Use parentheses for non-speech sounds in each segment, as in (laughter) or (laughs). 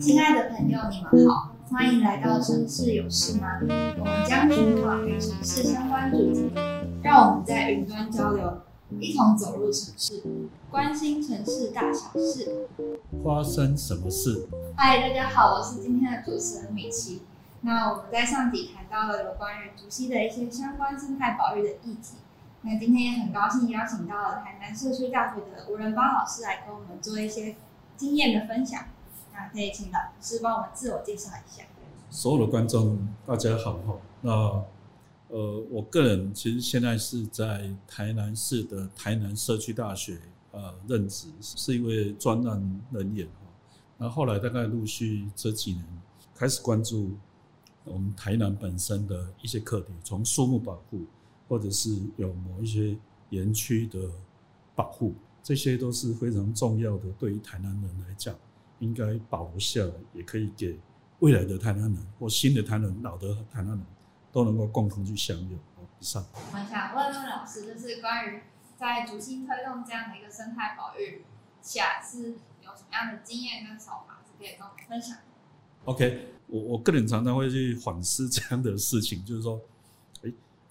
亲爱的朋友，你们好，欢迎来到城市有事吗？我们将寻讨与城市相关主题，让我们在云端交流，一同走入城市，关心城市大小事。发生什么事？嗨，大家好，我是今天的主持人米奇。那我们在上集谈到了有关于竹溪的一些相关生态保育的议题。那今天也很高兴邀请到了台南社区大学的吴仁邦老师来跟我们做一些经验的分享。那可以请老师帮我们自我介绍一下。所有的观众大家好哈。那呃，我个人其实现在是在台南市的台南社区大学呃任职，是一位专案人员哈。那后来大概陆续这几年开始关注。我们台南本身的一些课题，从树木保护，或者是有某一些园区的保护，这些都是非常重要的。对于台南人来讲，应该保留下来，也可以给未来的台南人或新的台南人、老的台南人都能够共同去享有。以上。我想问问老师，就是关于在竹心推动这样的一个生态保育下，是有什么样的经验跟手法是可以跟我们分享？OK。我我个人常常会去反思这样的事情，就是说，诶，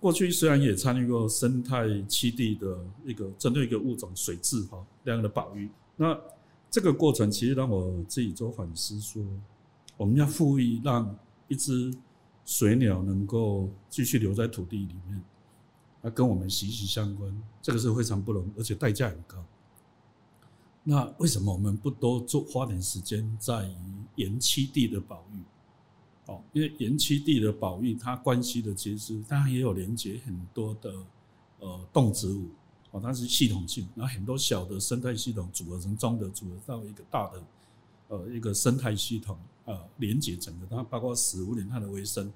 过去虽然也参与过生态栖地的一个针对一个物种水质哈这样的保育，那这个过程其实让我自己做反思，说我们要复育让一只水鸟能够继续留在土地里面，那跟我们息息相关，这个是非常不容易，而且代价很高。那为什么我们不多做花点时间在于原栖地的保育？哦，因为原栖地的保育，它关系的其实当然也有连接很多的呃动植物哦，它是系统性，然后很多小的生态系统组合成中的，组合到一个大的呃一个生态系统呃连接整个，它包括食物链它的维生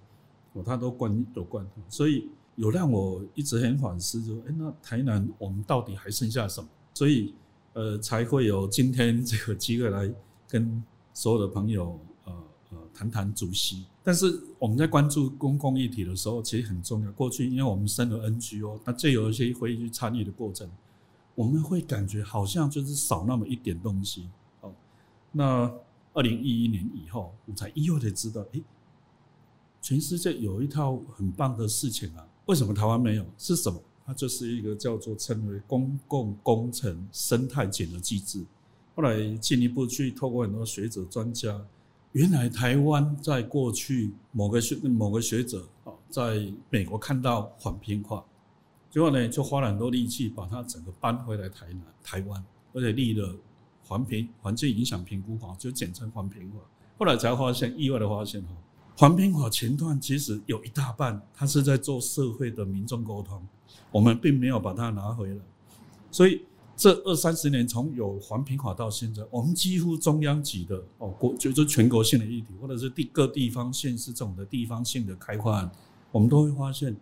哦，它都关有关，所以有让我一直很反思，说哎，那台南我们到底还剩下什么？所以呃才会有今天这个机会来跟所有的朋友。谈谈主席，但是我们在关注公共议题的时候，其实很重要。过去因为我们生了 NGO，那这有一些会议去参与的过程，我们会感觉好像就是少那么一点东西。哦，那二零一一年以后，我才意外的知道，诶，全世界有一套很棒的事情啊，为什么台湾没有？是什么？它就是一个叫做称为公共工程生态检核机制。后来进一步去透过很多学者专家。原来台湾在过去某个学某个学者啊，在美国看到环评化，结果呢就花了很多力气把它整个搬回来台南台湾，而且立了环评环境影响评估法，就简称环评法。后来才发现，意外的发现哈，环评法前段其实有一大半，它是在做社会的民众沟通，我们并没有把它拿回来，所以。这二三十年，从有环评法到现在，我们几乎中央级的哦国就是全国性的议题，或者是地各地方县市这种的地方性的开发案，我们都会发现，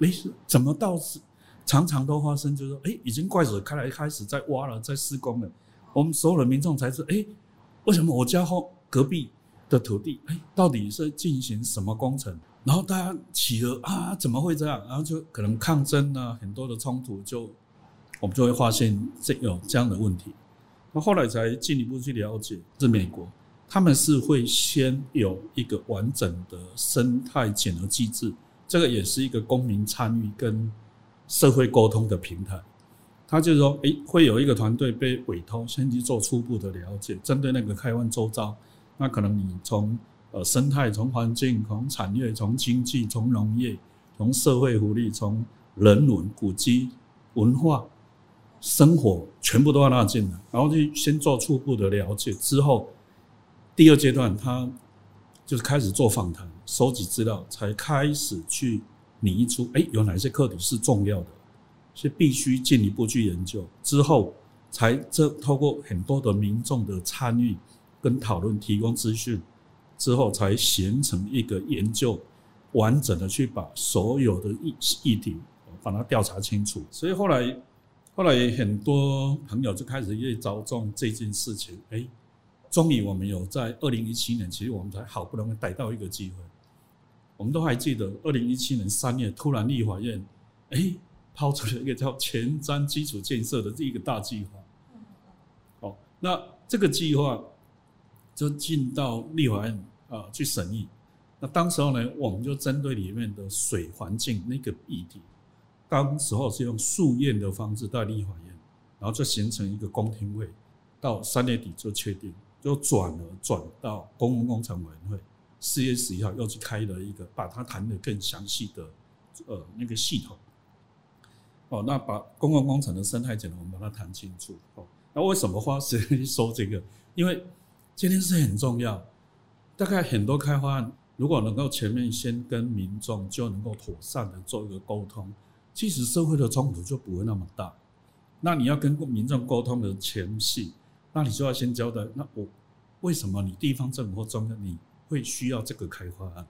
诶，怎么到是常常都发生，就是说，诶，已经怪水开来开始在挖了，在施工了，我们所有的民众才知道，诶，为什么我家后隔壁的土地，诶，到底是进行什么工程？然后大家起了啊，怎么会这样？然后就可能抗争啊，很多的冲突就。我们就会发现这有这样的问题，那后来才进一步去了解，是美国，他们是会先有一个完整的生态检核机制，这个也是一个公民参与跟社会沟通的平台。他就是说，诶，会有一个团队被委托先去做初步的了解，针对那个开发周遭，那可能你从呃生态、从环境、从产业、从经济、从农业、从社会福利、从人文、古迹、文化。生活全部都要纳进来，然后就先做初步的了解，之后第二阶段他就是开始做访谈、收集资料，才开始去拟出，哎，有哪些课题是重要的，是必须进一步去研究。之后才这透过很多的民众的参与跟讨论，提供资讯，之后才形成一个研究，完整的去把所有的议议题把它调查清楚。所以后来。后来很多朋友就开始越着重这件事情，哎，终于我们有在二零一七年，其实我们才好不容易逮到一个机会。我们都还记得二零一七年三月，突然立法院，哎，抛出了一个叫前瞻基础建设的这一个大计划。哦，那这个计划就进到立法院啊去审议。那当时候呢，我们就针对里面的水环境那个议题，当时候是用诉愿的方式到立法院，然后就形成一个公听会，到三月底就确定，就转了转到公共工程委员会，四月十一号又去开了一个，把它谈得更详细的呃那个系统。哦，那把公共工程的生态检我们把它谈清楚。哦，那为什么花时间去说这个？因为这件事很重要，大概很多开发案。如果能够前面先跟民众就能够妥善的做一个沟通，其实社会的冲突就不会那么大。那你要跟民众沟通的前戏，那你就要先交代，那我为什么你地方政府或中央你会需要这个开发案？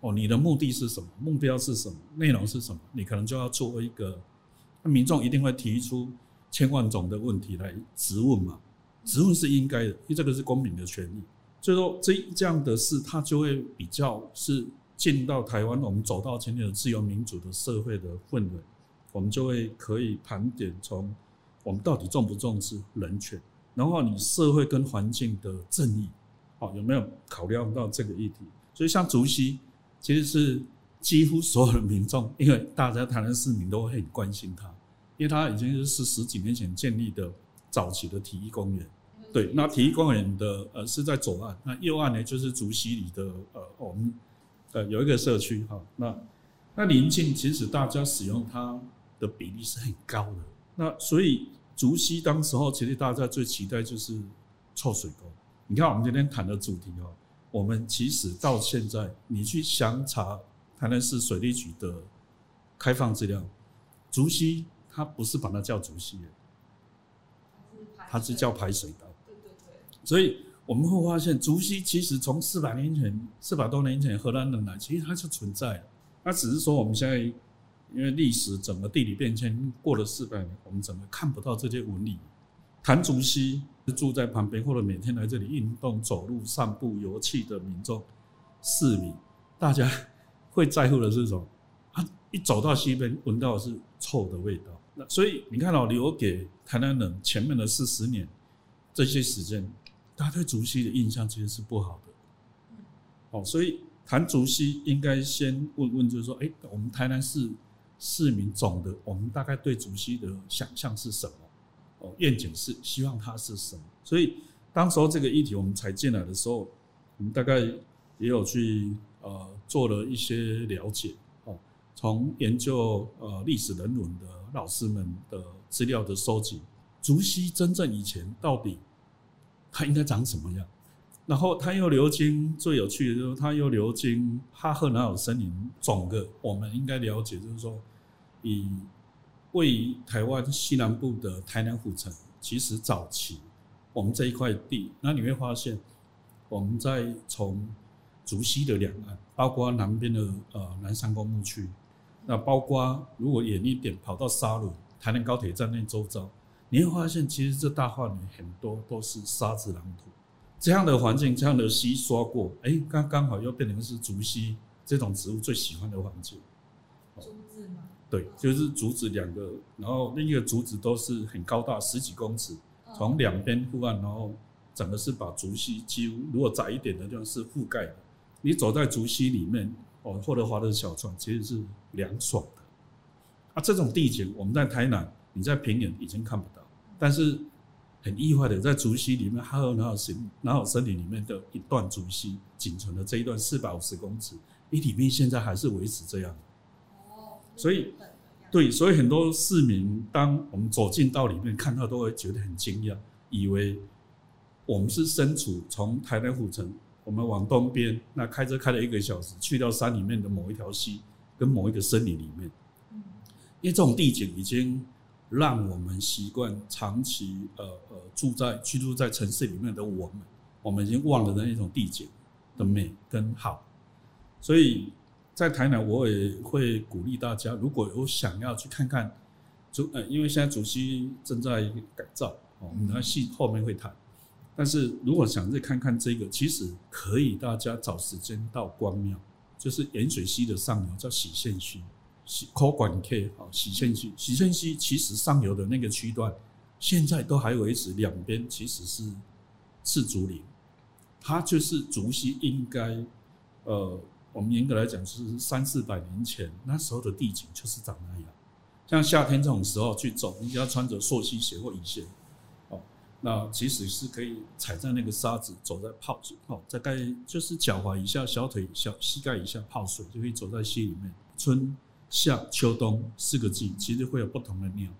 哦，你的目的是什么？目标是什么？内容是什么？你可能就要做一个，那民众一定会提出千万种的问题来质问嘛？质问是应该的，因为这个是公民的权利。所以说，这这样的事，它就会比较是进到台湾，我们走到今天的自由民主的社会的氛围，我们就会可以盘点从我们到底重不重视人权，然后你社会跟环境的正义，好，有没有考量到这个议题？所以像竹溪，其实是几乎所有的民众，因为大家台南市民都会很关心它，因为它已经是十几年前建立的早期的体育公园。对，那体育公园的呃是在左岸，那右岸呢就是竹溪里的呃我们呃有一个社区哈，那那临近其实大家使用它的比例是很高的，那所以竹溪当时候其实大家最期待就是臭水沟。你看我们今天谈的主题哦，我们其实到现在你去详查台南市水利局的开放资料，竹溪它不是把它叫竹溪，它是叫排水道。所以我们会发现，竹溪其实从四百年前、四百多年前荷兰人来，其实它就存在。那只是说我们现在因为历史整个地理变迁过了四百年，我们整个看不到这些纹理。谈竹溪，住在旁边或者每天来这里运动、走路、散步、游憩的民众、市民，大家会在乎的是什么？啊，一走到溪边，闻到的是臭的味道。那所以你看到留给台南人前面的四十年这些时间。他对竹溪的印象其实是不好的，哦，所以谈竹溪应该先问问，就是说，哎，我们台南市市民总的，我们大概对竹溪的想象是什么？哦，愿景是希望它是什么？所以当时候这个议题我们才进来的时候，我们大概也有去呃做了一些了解，哦，从研究呃历史人文的老师们的资料的收集，竹溪真正以前到底。它应该长什么样？然后它又流经最有趣的就是它又流经哈赫纳尔森林。总个我们应该了解，就是说，以位于台湾西南部的台南府城，其实早期我们这一块地，那你会发现，我们在从竹溪的两岸，包括南边的呃南山公墓区，那包括如果远一点跑到沙仑台南高铁站那周遭。你会发现，其实这大范围很多都是沙子壤土，这样的环境，这样的溪刷过，哎，刚刚好又变成是竹溪这种植物最喜欢的环境。竹子吗？对，就是竹子两个，然后另一个竹子都是很高大，十几公尺，从两边护岸，然后整个是把竹溪几乎如果窄一点的地方是覆盖的。你走在竹溪里面，哦，或者划着小船，其实是凉爽的。啊，这种地景我们在台南，你在平原已经看不到。但是很意外的，在竹溪里面，哈赫纳尔森南尔森林里面的一段竹溪，仅存的这一段四百五十公尺，你里面现在还是维持这样。哦，所以对，所以很多市民，当我们走进到里面看到，都会觉得很惊讶，以为我们是身处从台南府城，我们往东边，那开车开了一个小时，去到山里面的某一条溪，跟某一个森林里面。因为这种地景已经。让我们习惯长期呃呃住在居住在城市里面的我们，我们已经忘了那一种地景的美跟好，所以在台南我也会鼓励大家，如果有想要去看看主呃，因为现在竹溪正在改造哦，我们那戏后面会谈，但是如果想再看看这个，其实可以大家找时间到关庙，就是盐水溪的上游叫洗线区。口管 K 啊，洗线溪，洗线溪其实上游的那个区段，现在都还维持两边其实是赤竹林，它就是竹溪应该，呃，我们严格来讲是三四百年前那时候的地景就是长那样，像夏天这种时候去走，你要穿着溯溪鞋或雨鞋，哦，那其实是可以踩在那个沙子，走在泡水，哦，大概就是脚踝以下、小腿、小膝盖以下泡水，就可以走在溪里面，春。夏秋冬四个季，其实会有不同的鸟，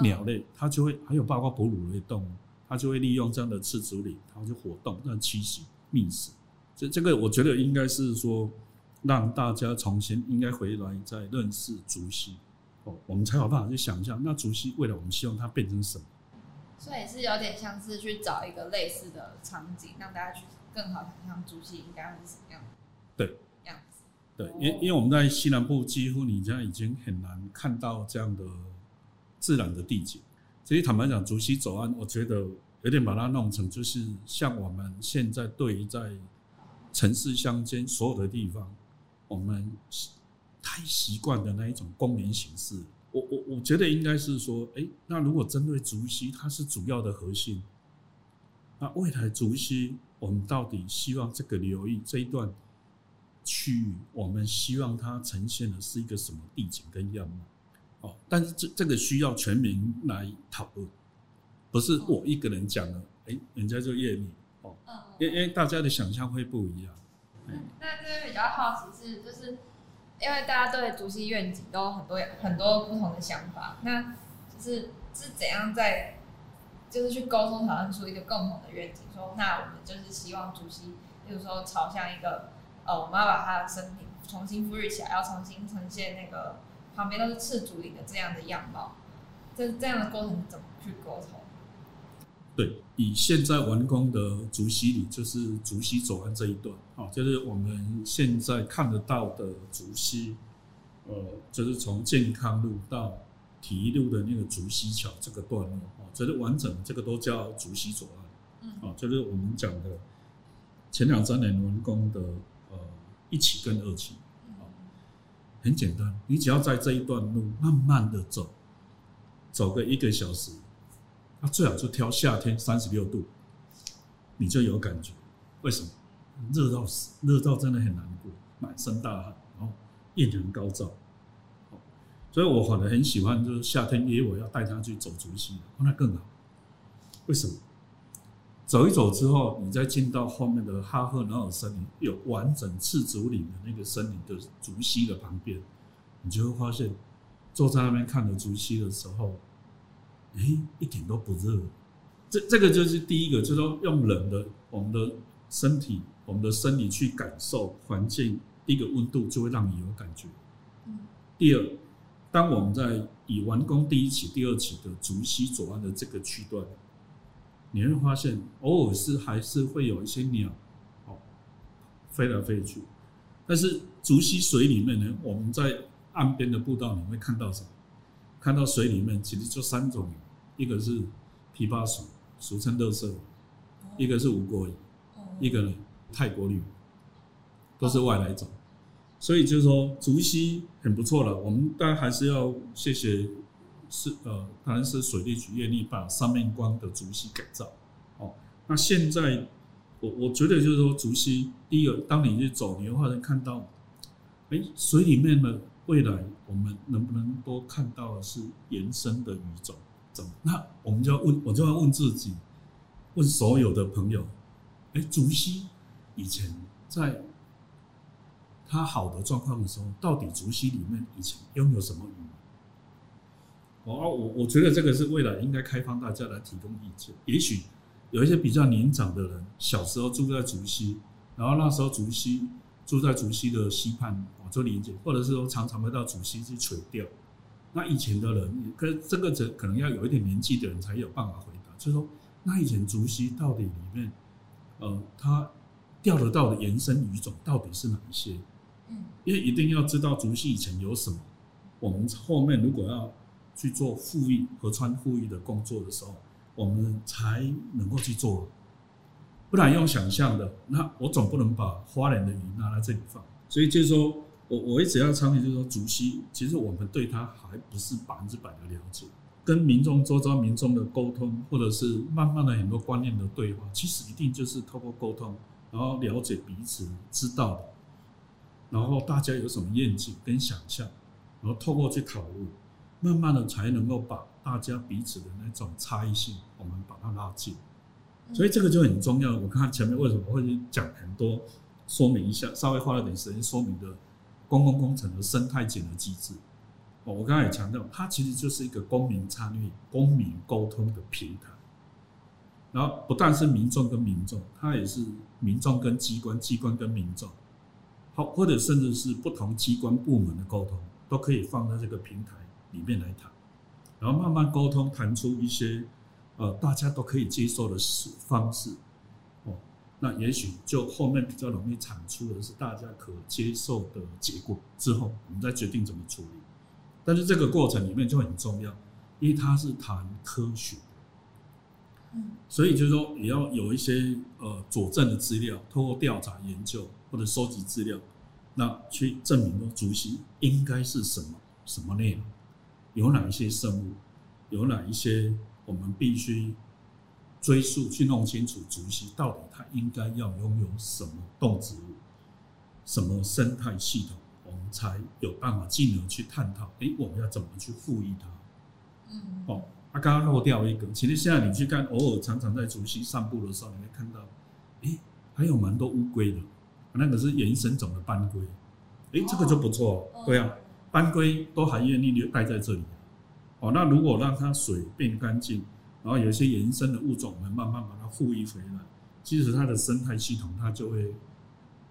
鸟类它就会还有包括哺乳类动物，它就会利用这样的赤竹林，它就活动，让栖息觅食。这这个我觉得应该是说，让大家重新应该回来再认识竹溪哦，我们才有办法去想象，那竹溪未来我们希望它变成什么？所以是有点像是去找一个类似的场景，让大家去更好想象竹溪应该会是什么样。对。对，因因为我们在西南部，几乎你现在已经很难看到这样的自然的地景。所以坦白讲，竹溪左岸，我觉得有点把它弄成就是像我们现在对于在城市乡间所有的地方，我们太习惯的那一种公园形式。我我我觉得应该是说，哎，那如果针对竹溪，它是主要的核心，那未来竹溪，我们到底希望这个流域这一段？区域，我们希望它呈现的是一个什么地景跟样貌？哦，但是这这个需要全民来讨论，不是我一个人讲了，哎，人家就愿意哦。因因为大家的想象会不一样。嗯，那这边比较好奇是，就是因为大家对竹溪愿景都很多很多不同的想法，那就是是怎样在就是去沟通讨论出一个共同的愿景？说那我们就是希望竹溪，比如说朝向一个。呃，我们要把它的身体重新复育起来，要重新呈现那个旁边都是赤足林的这样的样貌。这这样的过程怎么去沟通？对，以现在完工的竹溪里，就是竹溪左岸这一段啊，就是我们现在看得到的竹溪，呃，就是从健康路到体育路的那个竹溪桥这个段落啊，这是完整，这个都叫竹溪左岸。嗯，啊，就是我们讲的前两三年完工的。一期跟二期，很简单，你只要在这一段路慢慢的走，走个一个小时，那最好就挑夏天三十六度，你就有感觉。为什么？热到死，热到真的很难过，满身大汗，然后艳阳高照。所以我反而很喜欢，就是夏天约我要带他去走竹溪，那更好。为什么？走一走之后，你再进到后面的哈赫瑙尔森林，有完整赤竹林的那个森林的竹溪的旁边，你就会发现，坐在那边看着竹溪的时候，哎、欸，一点都不热。这这个就是第一个，就是说用冷的我们的身体、我们的生理去感受环境，一个温度就会让你有感觉。第二，当我们在已完工第一期、第二期的竹溪左岸的这个区段。你会发现，偶尔是还是会有一些鸟，哦，飞来飞去。但是竹溪水里面呢，我们在岸边的步道，你会看到什么？看到水里面其实就三种，一个是琵琶鼠，俗称乐色；一个是吴国鱼，一个呢泰国绿，都是外来种。所以就是说，竹溪很不错了。我们当然还是要谢谢。是呃，当然是水利局愿意把三面光的竹溪改造。哦，那现在我我觉得就是说，竹溪第一个，当你去走，你会发现看到，哎，水里面的未来，我们能不能多看到的是延伸的鱼种？怎么？那我们就要问，我就要问自己，问所有的朋友，哎，竹溪以前在它好的状况的时候，到底竹溪里面以前拥有什么鱼？哦，我我觉得这个是未来应该开放大家来提供意见。也许有一些比较年长的人，小时候住在竹溪，然后那时候竹溪住在竹溪的溪畔，我做理解，或者是说常常会到竹溪去垂钓。那以前的人，可是这个这可能要有一点年纪的人才有办法回答，就是说，那以前竹溪到底里面，呃，它钓得到的延伸鱼种到底是哪一些？嗯，因为一定要知道竹溪以前有什么，我们后面如果要。去做复育河川复育的工作的时候，我们才能够去做，不然用想象的，那我总不能把花莲的鱼拿来这里放。所以就是说，我我一直要倡议，就是说，竹溪其实我们对它还不是百分之百的了解，跟民众周遭民众的沟通，或者是慢慢的很多观念的对话，其实一定就是透过沟通，然后了解彼此知道的，然后大家有什么愿景跟想象，然后透过去讨论，慢慢的才能够把大家彼此的那种差异性，我们把它拉近。所以这个就很重要。我看前面为什么会讲很多，说明一下，稍微花了点时间说明的。公共工程的生态检核机制，哦，我刚才也强调，它其实就是一个公民参与、公民沟通的平台。然后不但是民众跟民众，它也是民众跟机关、机关跟民众，好，或者甚至是不同机关部门的沟通，都可以放在这个平台里面来谈，然后慢慢沟通，谈出一些呃大家都可以接受的方式哦。那也许就后面比较容易产出的是大家可接受的结果，之后我们再决定怎么处理。但是这个过程里面就很重要，因为它是谈科学，嗯，所以就是说也要有一些呃佐证的资料，通过调查研究或者收集资料，那去证明说竹席应该是什么什么内容，有哪一些生物，有哪一些我们必须。追溯去弄清楚竹溪到底它应该要拥有什么动植物，什么生态系统，我们才有办法进而去探讨。哎，我们要怎么去赋予它？嗯，哦，啊，刚刚漏掉一个，其实现在你去看，偶尔常常在竹溪散步的时候，你会看到，哎，还有蛮多乌龟的，那个是原生种的斑龟，哎，这个就不错，对啊，斑龟都还愿意留待在这里。哦，那如果让它水变干净。然后有一些延伸的物种，我们慢慢把它复育回来，其实它的生态系统它就会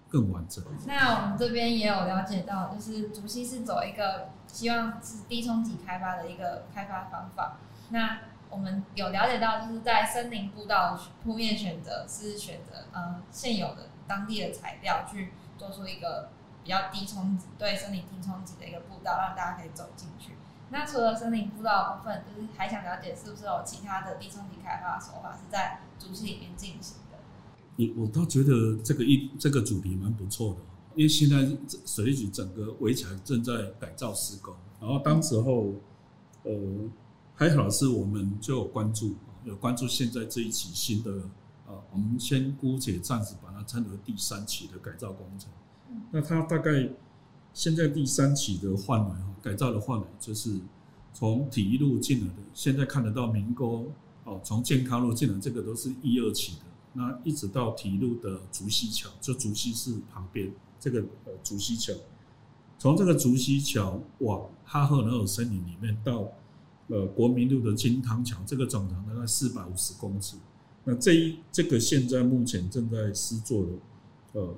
更完整。那我们这边也有了解到，就是竹溪是走一个希望是低冲击开发的一个开发方法。那我们有了解到，就是在森林步道铺面选择是选择呃现有的当地的材料去做出一个比较低冲击对森林低冲击的一个步道，让大家可以走进去。那除了森林步道的部分，就是还想了解是不是有其他的低冲击开发手法是在竹溪里面进行的？你我倒觉得这个一这个主题蛮不错的，因为现在水利局整个围墙正在改造施工，然后当时候呃还好是我们就有关注，有关注现在这一起新的啊，我们先姑且暂时把它称为第三期的改造工程。那它大概。现在第三期的范围哈，改造的范围就是从体育路进来的，现在看得到明沟哦，从健康路进来，这个都是一二期的。那一直到体育路的竹溪桥，就竹溪市旁边这个呃竹溪桥，从这个竹溪桥往哈赫尔森林里面到呃国民路的金汤桥，这个总长大概四百五十公尺。那这一这个现在目前正在施作的，呃，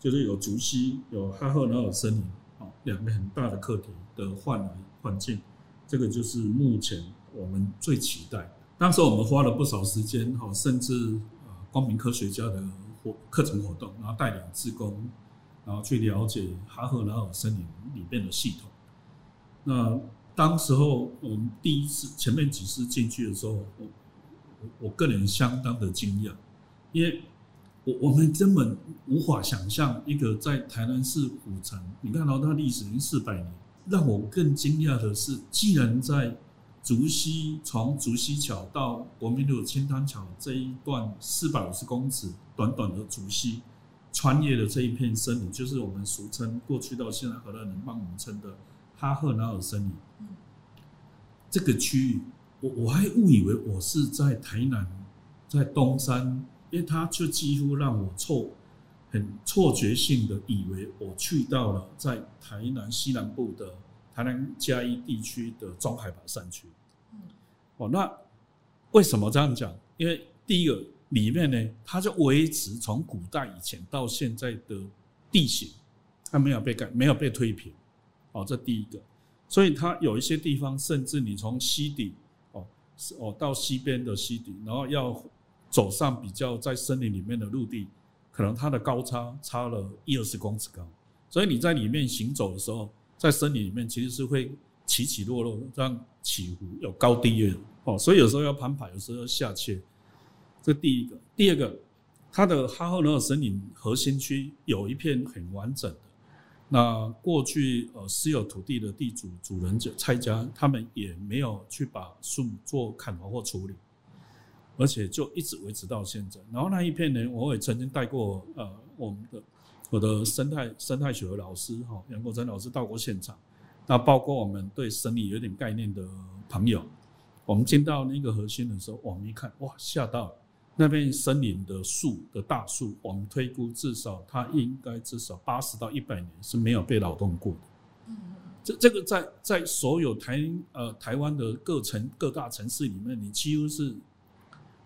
就是有竹溪，有哈赫尔森林。啊两个很大的课题的范围环境，这个就是目前我们最期待。当时我们花了不少时间，哈，甚至啊，公民科学家的活课程活动，然后带领志工，然后去了解哈赫拉尔森林里面的系统。那当时候我们第一次前面几次进去的时候，我我个人相当的惊讶，因为。我我们根本无法想象一个在台南市古城，你看到它历史已经四百年。让我更惊讶的是，既然在竹溪从竹溪桥到国民路清汤桥这一段四百五十公尺短短的竹溪，穿越了这一片森林，就是我们俗称过去到现在荷兰人帮我们称的哈赫纳尔森林。这个区域，我我还误以为我是在台南，在东山。因为他就几乎让我错很错觉性的以为我去到了在台南西南部的台南嘉义地区的中海拔山区。哦，那为什么这样讲？因为第一个里面呢，它就维持从古代以前到现在的地形，它没有被改，没有被推平。哦，这第一个。所以它有一些地方，甚至你从溪底哦哦到西边的溪底，然后要。走上比较在森林里面的陆地，可能它的高差差了一二十公尺高，所以你在里面行走的时候，在森林里面其实是会起起落落，这样起伏有高低的。哦，所以有时候要攀爬，有时候要下切。这第一个，第二个，它的哈赫尔森林核心区有一片很完整的，那过去呃私有土地的地主主人者拆家，他们也没有去把树木做砍伐或处理，而且就一直维持到现在。然后那一片呢，我也曾经带过呃我们的我的生态生态学的老师哈杨国珍老师到过现场。那包括我们对森林有点概念的朋友，我们进到那个核心的时候，我们一看哇吓到了。那片森林的树的大树，我们推估至少它应该至少八十到一百年是没有被劳动过的。嗯，这这个在在所有台呃台湾的各城各大城市里面，你几乎是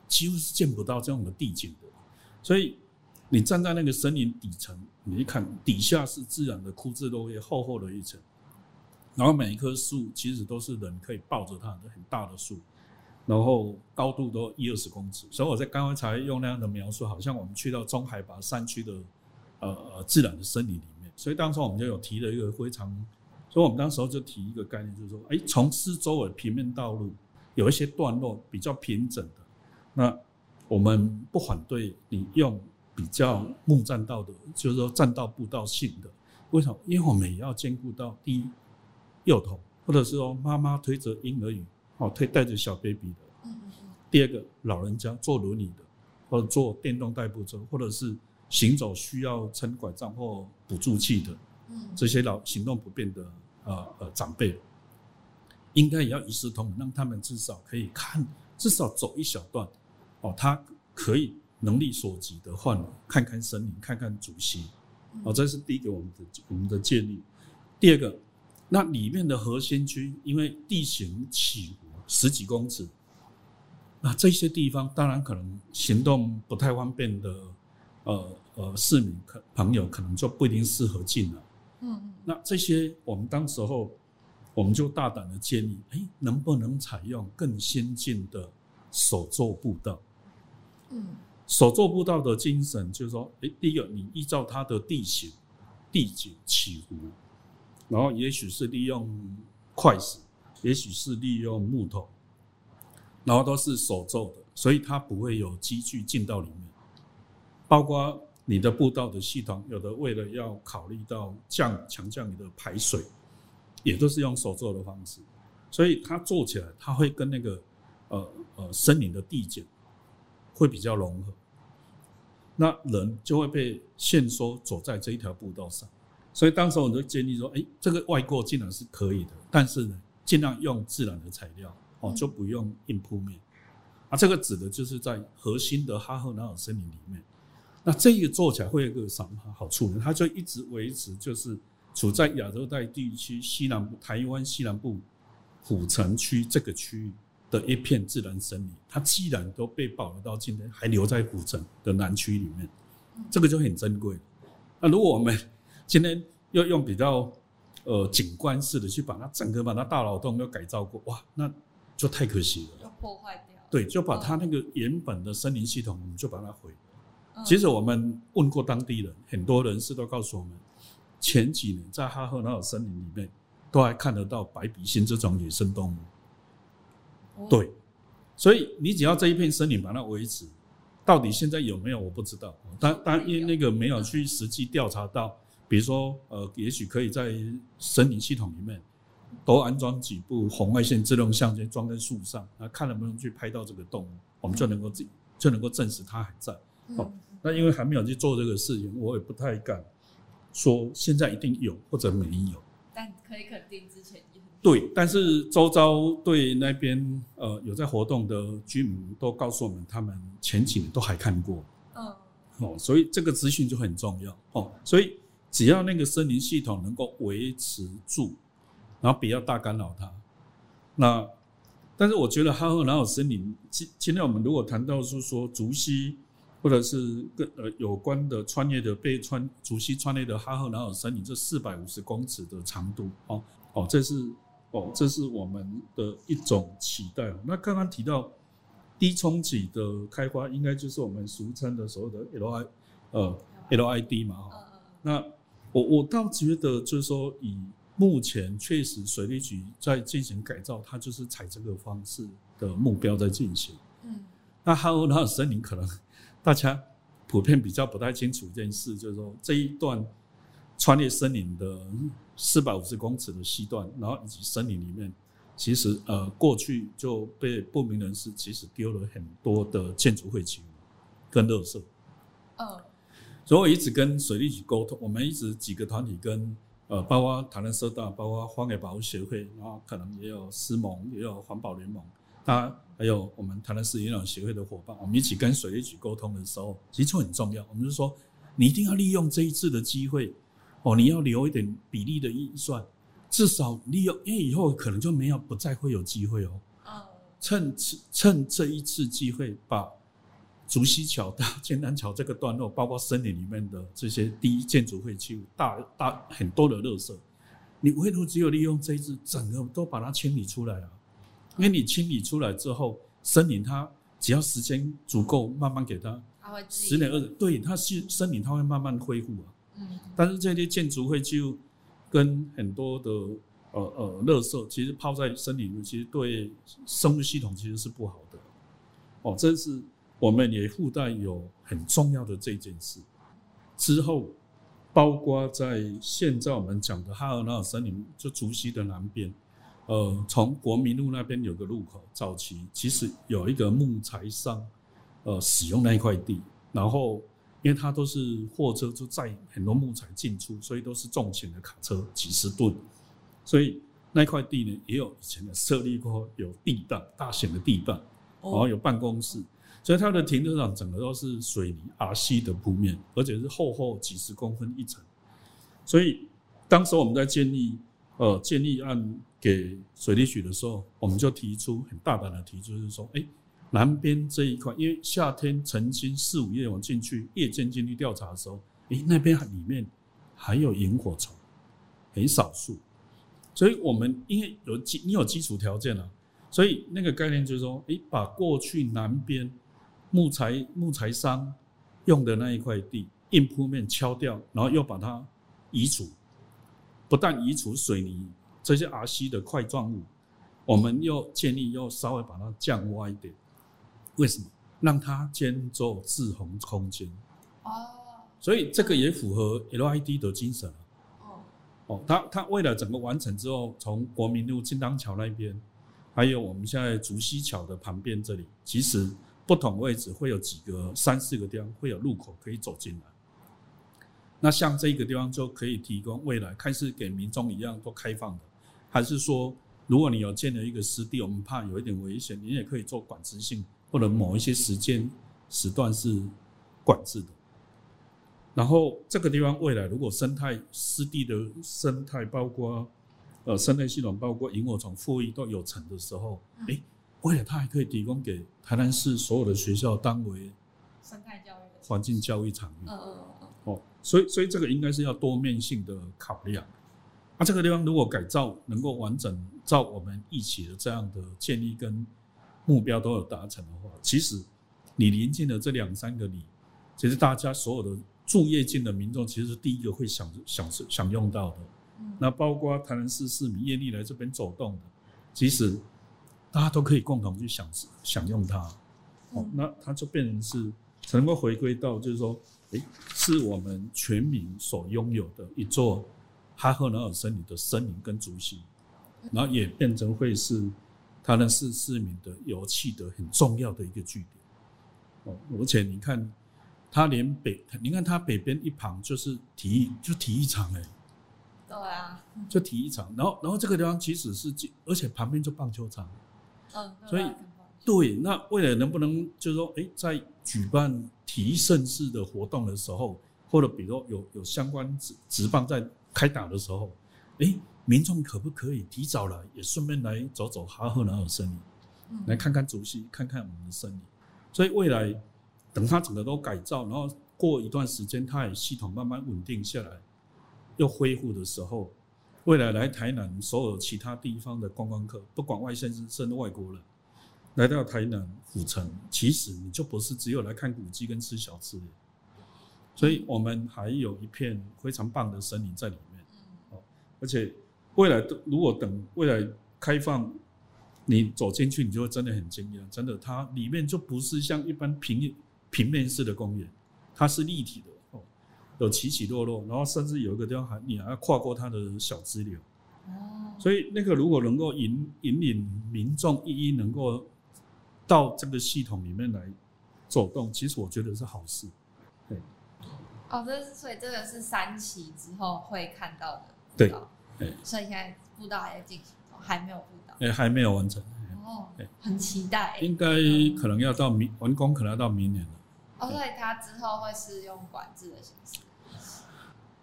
几乎是见不到这样的地景的。所以你站在那个森林底层，你一看底下是自然的枯枝落叶厚厚的一层，然后每一棵树其实都是人可以抱着它的很大的树。然后高度都一二十公尺，所以我在刚刚才用那样的描述，好像我们去到中海拔山区的呃呃自然的森林里面。所以当时我们就有提了一个非常，所以我们当时候就提一个概念，就是说，哎，从四周围平面道路有一些段落比较平整的，那我们不反对你用比较木栈道的，就是说栈道步道性的。为什么？因为我们也要兼顾到第一幼童，或者是说妈妈推着婴儿椅。哦，推带着小 baby 的。嗯嗯嗯。第二个，老人家坐轮椅的，或者坐电动代步车，或者是行走需要撑拐杖或辅助器的，嗯，这些老行动不便的呃呃长辈，应该也要一视同仁，让他们至少可以看，至少走一小段，哦，他可以能力所及的话，看看森林，看看竹溪，哦，这是第一个我们的我们的建议。第二个。那里面的核心区，因为地形起伏十几公尺，那这些地方当然可能行动不太方便的，呃呃市民可朋友可能就不一定适合进了。嗯，那这些我们当时候我们就大胆的建议，哎，能不能采用更先进的手作步道？嗯，手作步道的精神就是说，哎，第一个你依照它的地形、地景起伏。然后也许是利用块石，也许是利用木头，然后都是手做的，所以它不会有机具进到里面。包括你的步道的系统，有的为了要考虑到降强降你的排水，也都是用手做的方式，所以它做起来，它会跟那个呃呃森林的地景会比较融合，那人就会被限缩走在这一条步道上。所以当时我就建议说，哎，这个外构竟然是可以的，但是呢，尽量用自然的材料，哦，就不用硬铺面。啊，这个指的就是在核心的哈赫纳尔森林里面。那这个做起来会有一个什么好处呢？它就一直维持，就是处在亚热带地区西南部、台湾西南部虎城区这个区域的一片自然森林。它既然都被保留到今天，还留在古城的南区里面，这个就很珍贵。那如果我们今天要用比较呃景观式的去把它整个把它大脑洞又改造过，哇，那就太可惜了，就破坏掉。对，就把它那个原本的森林系统，我们就把它毁了。其实我们问过当地人，很多人士都告诉我们，前几年在哈赫纳尔森林里面都还看得到白鼻心这种野生动物。对，所以你只要这一片森林把它维持，到底现在有没有我不知道，但但因为那个没有去实际调查到。比如说，呃，也许可以在森林系统里面多安装几部红外线自动相机，装在树上，那看能不能去拍到这个动物，我们就能够自就能够证实它还在。哦，那因为还没有去做这个事情，我也不太敢说现在一定有或者没有。但可以肯定之前有。对，但是周遭对那边呃有在活动的居民都告诉我们，他们前几年都还看过。嗯。哦，所以这个资讯就很重要。哦，所以。只要那个森林系统能够维持住，然后不要大干扰它，那但是我觉得哈赫纳尔森林今今天我们如果谈到是说竹溪或者是跟呃有关的穿越的被穿竹溪穿越的哈赫纳尔森林这四百五十公尺的长度哦哦这是哦这是我们的一种期待。那刚刚提到低冲击的开发，应该就是我们俗称的所谓的 L I 呃 L I D 嘛哈那。我我倒觉得，就是说，以目前确实水利局在进行改造，它就是采这个方式的目标在进行。嗯，那哈赫纳尔森林可能大家普遍比较不太清楚一件事，就是说这一段穿越森林的四百五十公尺的西段，然后以及森林里面，其实呃过去就被不明人士其实丢了很多的建筑废弃物跟垃圾。嗯，所以我一直跟水利局沟通，我们一直几个团体跟呃，包括台南社大，包括荒野保护协会，然后可能也有狮盟，也有环保联盟，当然还有我们台南市营养协会的伙伴，我们一起跟水利局沟通的时候，其实就很重要。我们就说，你一定要利用这一次的机会。哦，你要留一点比例的预算，至少利用，因为以后可能就没有，不再会有机会哦。趁趁这一次机会，把竹溪桥到 (laughs) 剑南桥这个段落，包括森林里面的这些第一建筑废弃物，大大很多的垃圾，你唯独只有利用这一次，整个都把它清理出来啊。因为你清理出来之后，森林它只要时间足够，慢慢给它，它会十年二十，对，它是森林，它会慢慢恢复啊。但是这些建筑会就跟很多的呃呃垃圾，其实泡在森林里，其实对生物系统其实是不好的。哦，这是我们也附带有很重要的这件事。之后，包括在现在我们讲的哈尔纳森林，就竹溪的南边，呃，从国民路那边有个路口，早期其实有一个木材商，呃，使用那一块地，然后。因为它都是货车，就载很多木材进出，所以都是重型的卡车，几十吨。所以那块地呢，也有以前的设立过有地段，大型的地段，然后有办公室。所以它的停车场整个都是水泥 RC 的铺面，而且是厚厚几十公分一层。所以当时我们在建议呃建议案给水利局的时候，我们就提出很大胆的提出，就是说，哎。南边这一块，因为夏天曾经四五夜我进去夜间进去调查的时候，诶，那边里面还有萤火虫，很少数，所以我们因为有基你有基础条件了，所以那个概念就是说，诶，把过去南边木材木材商用的那一块地硬铺面敲掉，然后又把它移除，不但移除水泥这些 RC 的块状物，我们又建议又稍微把它降歪一点。为什么让它兼做自洪空间？哦，所以这个也符合 LID 的精神。哦，哦，它它为了整个完成之后，从国民路金当桥那边，还有我们现在竹溪桥的旁边这里，其实不同位置会有几个三四个地方会有路口可以走进来。那像这个地方就可以提供未来开始给民众一样都开放的，还是说如果你有建了一个湿地，我们怕有一点危险，你也可以做管制性。或者某一些时间时段是管制的，然后这个地方未来如果生态湿地的生态包括呃生态系统包括萤火虫复育都有成的时候，哎，未来它还可以提供给台南市所有的学校当为生态教育环境教育场域。嗯嗯嗯哦，所以所以这个应该是要多面性的考量。那这个地方如果改造能够完整照我们一起的这样的建议跟。目标都有达成的话，其实你临近的这两三个里，其实大家所有的住业近的民众，其实是第一个会享享享用到的。那包括台南市市民愿意来这边走动的，其实大家都可以共同去享享用它。哦，那它就变成是才能够回归到，就是说，诶，是我们全民所拥有的一座哈赫纳尔森林的森林跟竹溪，然后也变成会是。它呢是市民的游憩的很重要的一个据点，哦，而且你看，它连北，你看它北边一旁就是体育，就体育场哎，对啊，就体育场，然后然后这个地方其实是，而且旁边就棒球场，嗯，所以对，那未来能不能就是说，哎，在举办体育盛事的活动的时候，或者比如说有有相关职职棒在开打的时候，哎。民众可不可以提早来，也顺便来走走哈赫纳尔森林，来看看竹溪，看看我们的森林。所以未来等它整个都改造，然后过一段时间，它也系统慢慢稳定下来，又恢复的时候，未来来台南所有其他地方的观光客，不管外县市甚至外国人，来到台南府城，其实你就不是只有来看古迹跟吃小吃的，所以我们还有一片非常棒的森林在里面，哦，而且。未来如果等未来开放，你走进去，你就会真的很惊讶。真的，它里面就不是像一般平平面式的公园，它是立体的哦。有起起落落，然后甚至有一个地方还你还要跨过它的小支流。哦，所以那个如果能够引引领民众一一能够到这个系统里面来走动，其实我觉得是好事。对，哦，这是所以这个是三期之后会看到的。对，所以现在步道还在进行中，还没有步道。哎，还没有完成。哦，很期待。应该可能要到明完工，可能要到明年了。哦，所以它之后会是用管制的形式。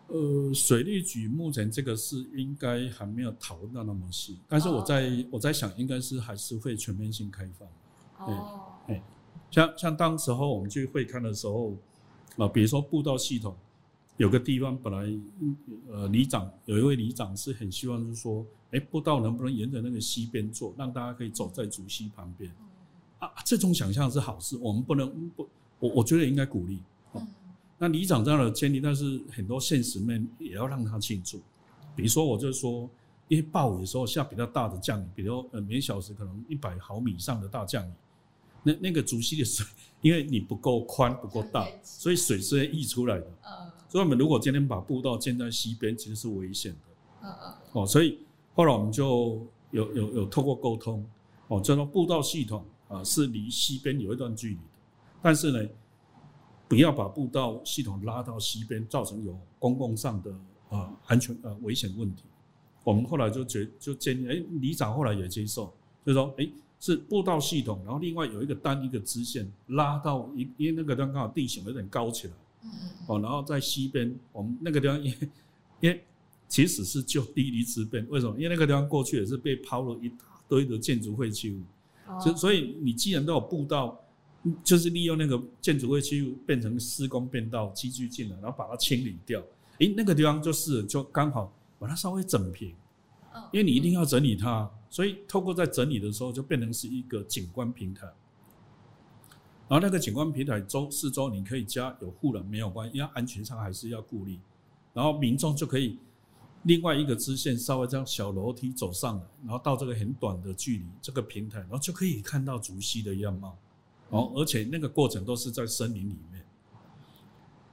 呃，水利局目前这个是应该还没有讨论到那么细，但是我在、oh. 我在想，应该是还是会全面性开放。哦，哎，像像当时候我们去会看的时候，啊，比如说步道系统，有个地方本来呃里长有一位里长是很希望就是说，哎，步道能不能沿着那个溪边做，让大家可以走在竹溪旁边。啊，这种想象是好事，我们不能不，我我觉得应该鼓励。那里长这样的建议，但是很多现实面也要让他清楚。比如说，我就说，因为暴雨的时候下比较大的降雨，比如呃每小时可能一百毫米以上的大降雨，那那个竹溪的水，因为你不够宽不够大，所以水是会溢出来的。嗯。所以我们如果今天把步道建在西边，其实是危险的。嗯嗯。哦，所以后来我们就有有有透过沟通，哦，就说步道系统啊是离西边有一段距离的，但是呢。不要把步道系统拉到西边，造成有公共上的啊安全呃危险问题。我们后来就觉就建议，哎，里长后来也接受，就说，哎，是步道系统，然后另外有一个单一个支线拉到一，因为那个地方刚好地形有点高起来，哦，然后在西边，我们那个地方因为 (laughs) 因为其实是就地利之便，为什么？因为那个地方过去也是被抛了一大堆的建筑废弃物，所、哦、所以你既然都有步道。就是利用那个建筑废弃物变成施工便道，积聚进来，然后把它清理掉。诶，那个地方就是就刚好把它稍微整平，因为你一定要整理它，所以透过在整理的时候就变成是一个景观平台。然后那个景观平台周四周你可以加有护栏没有关，因为安全上还是要顾虑。然后民众就可以另外一个支线稍微这样小楼梯走上来，然后到这个很短的距离这个平台，然后就可以看到竹溪的样貌。哦，而且那个过程都是在森林里面，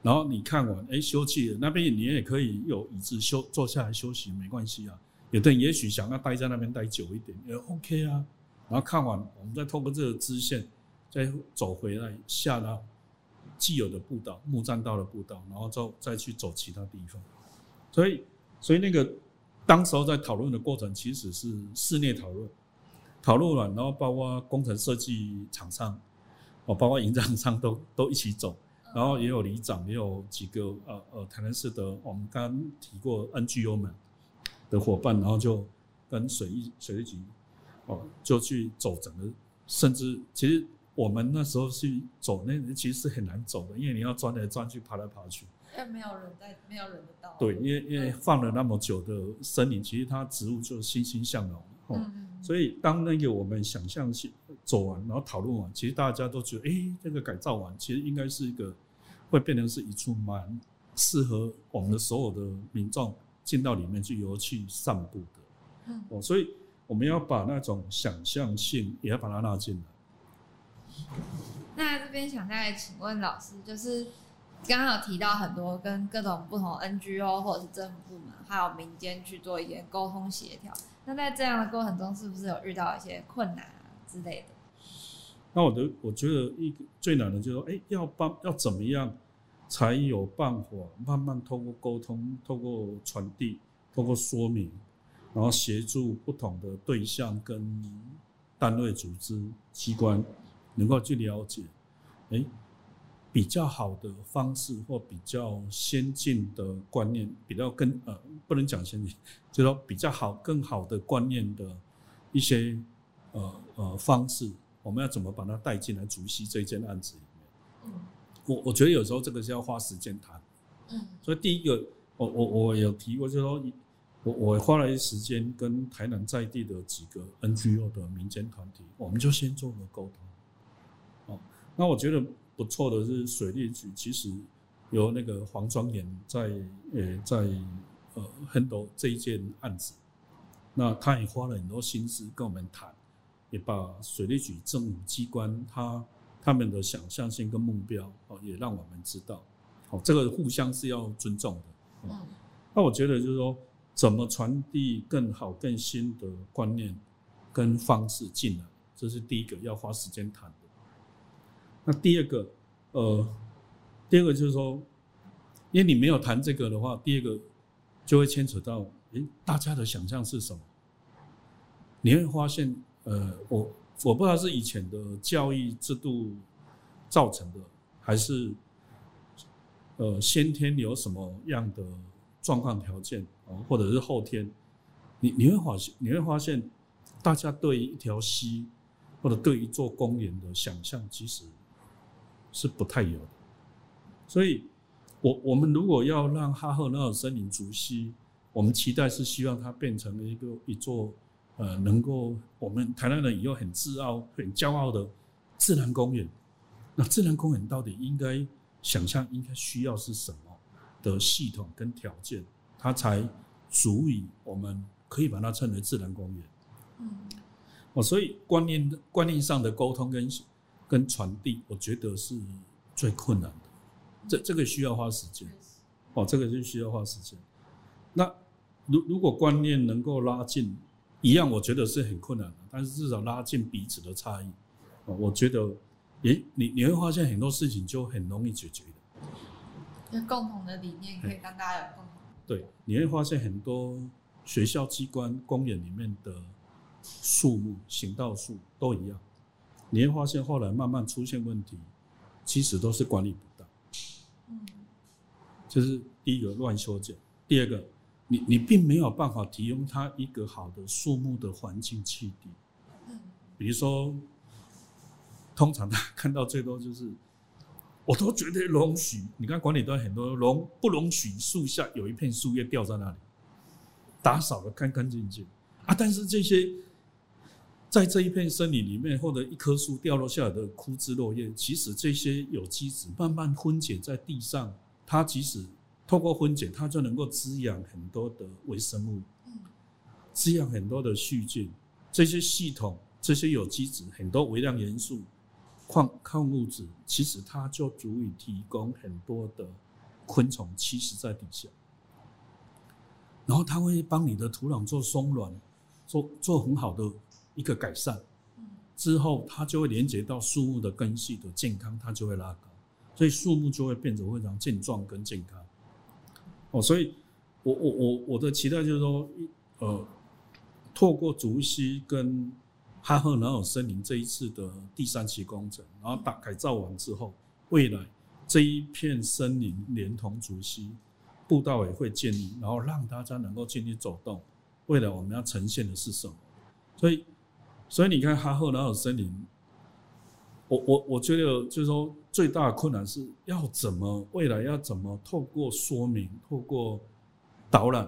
然后你看完，哎，休憩，那边你也可以有椅子休坐下来休息，没关系啊。有的人也许想要待在那边待久一点，也 OK 啊。然后看完，我们再透过这个支线，再走回来，下到既有的步道、木栈道的步道，然后再再去走其他地方。所以，所以那个当时候在讨论的过程，其实是室内讨论，讨论完，然后包括工程设计厂商。哦，包括营造商都都一起走，然后也有里长，也有几个呃呃台南市的我们刚刚提过 NGO 们的伙伴，然后就跟水利水利局哦就去走整个，甚至其实我们那时候去走那其实是很难走的，因为你要钻来钻去，爬来爬去，因为没有人在，没有人的道。对，因为因为放了那么久的森林，其实它植物就欣欣向荣。哦、嗯，所以当那个我们想象去走完，然后讨论完，其实大家都觉得，哎、欸，这个改造完，其实应该是一个会变成是一处蛮适合我们的所有的民众进到里面去游去散步的。嗯，哦，所以我们要把那种想象性也要把它纳进来。那这边想再请问老师，就是刚刚有提到很多跟各种不同 NGO 或者是政府部门还有民间去做一点沟通协调。那在这样的过程中，是不是有遇到一些困难啊之类的？那我的我觉得一个最难的就是说，哎，要帮要怎么样才有办法慢慢透过沟通、透过传递、透过说明，然后协助不同的对象跟单位、组织、机关能够去了解，哎。比较好的方式或比较先进的观念，比较跟呃不能讲先进，就是说比较好、更好的观念的一些呃呃方式，我们要怎么把它带进来竹溪这件案子里面？嗯，我我觉得有时候这个是要花时间谈。嗯，所以第一个，我我我有提过，就是说我我花了一些时间跟台南在地的几个 NGO 的民间团体，我们就先做了沟通。哦，那我觉得。不错的是水利局，其实由那个黄庄严在呃在呃 handle 这一件案子，那他也花了很多心思跟我们谈，也把水利局政府机关他他们的想象性跟目标哦也让我们知道，哦，这个互相是要尊重的。嗯，那我觉得就是说，怎么传递更好、更新的观念跟方式进来，这是第一个要花时间谈的。那第二个，呃，第二个就是说，因为你没有谈这个的话，第二个就会牵扯到，诶，大家的想象是什么？你会发现，呃，我我不知道是以前的教育制度造成的，还是呃先天有什么样的状况条件啊，或者是后天，你你会发现你会发现，大家对一条溪或者对一座公园的想象，其实是不太有的。所以，我我们如果要让哈赫那尔森林竹溪，我们期待是希望它变成了一个一座。呃，能够我们台湾人以后很自傲、很骄傲的自然公园，那自然公园到底应该想象应该需要是什么的系统跟条件，它才足以我们可以把它称为自然公园。嗯，哦，所以观念观念上的沟通跟跟传递，我觉得是最困难的。这这个需要花时间，哦，这个就需要花时间。那如如果观念能够拉近。一样，我觉得是很困难的，但是至少拉近彼此的差异，我觉得，也，你你会发现很多事情就很容易解决的。就共同的理念可以让大家有共同。对，你会发现很多学校机关、公园里面的树木、行道树都一样，你会发现后来慢慢出现问题，其实都是管理不当。嗯，就是第一个乱修剪，第二个。你你并没有办法提供它一个好的树木的环境气地，比如说，通常他看到最多就是，我都觉得容许，你看管理端很多容不容许树下有一片树叶掉在那里，打扫的干干净净啊，但是这些在这一片森林里面或者一棵树掉落下来的枯枝落叶，其实这些有机质慢慢分解在地上，它即使。透过分解，它就能够滋养很多的微生物，滋养很多的细菌，这些系统、这些有机质、很多微量元素、矿矿物质，其实它就足以提供很多的昆虫栖息在底下，然后它会帮你的土壤做松软，做做很好的一个改善。之后它就会连接到树木的根系的健康，它就会拉高，所以树木就会变得非常健壮跟健康。哦，所以，我我我我的期待就是说，呃，透过竹溪跟哈赫南尔森林这一次的第三期工程，然后打改造完之后，未来这一片森林连同竹溪步道也会建立，然后让大家能够进去走动。未来我们要呈现的是什么？所以，所以你看哈赫南尔森林。我我我觉得就是说，最大的困难是要怎么未来要怎么透过说明、透过导览，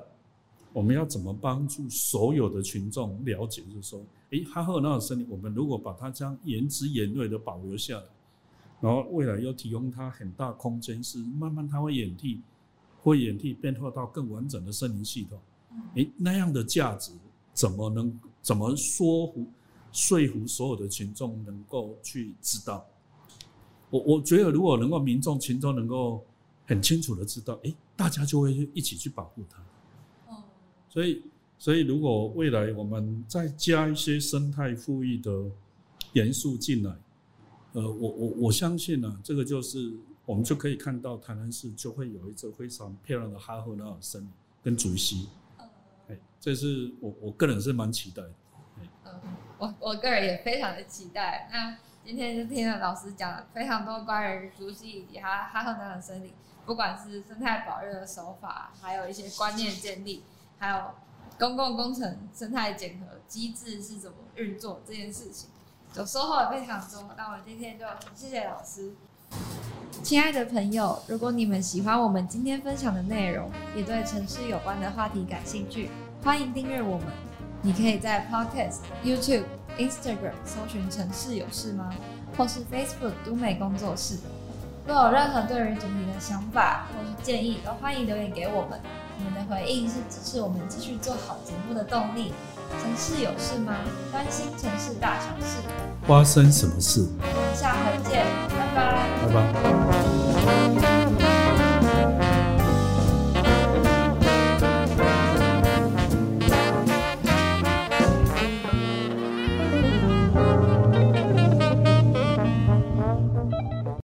我们要怎么帮助所有的群众了解？就是说，诶，哈赫那尔森林，我们如果把它将原汁原味的保留下来，然后未来要提供它很大空间，是慢慢它会演替，会演替变化到更完整的森林系统。诶，那样的价值怎么能怎么说服？说服所有的群众能够去知道，我我觉得如果能够民众群众能够很清楚的知道，诶，大家就会一起去保护它。哦，所以所以如果未来我们再加一些生态复育的元素进来，呃，我我我相信呢、啊，这个就是我们就可以看到台南市就会有一座非常漂亮的哈赫那尔森林跟竹溪。哎，这是我我个人是蛮期待的。我我个人也非常的期待。那今天就听了老师讲了非常多关于竹溪以及哈哈赫南尔森林，不管是生态保育的手法，还有一些观念建立，还有公共工程生态检核机制是怎么运作这件事情，就收获非常多。那我今天就谢谢老师。亲爱的朋友，如果你们喜欢我们今天分享的内容，也对城市有关的话题感兴趣，欢迎订阅我们。你可以在 Podcast、YouTube、Instagram 搜寻“城市有事吗”或是 Facebook 都美工作室。若有任何对于主题的想法或是建议，都欢迎留言给我们。你们的回应是支持我们继续做好节目的动力。城市有事吗？关心城市大小事，发生什么事？我们下回见，拜拜。拜拜。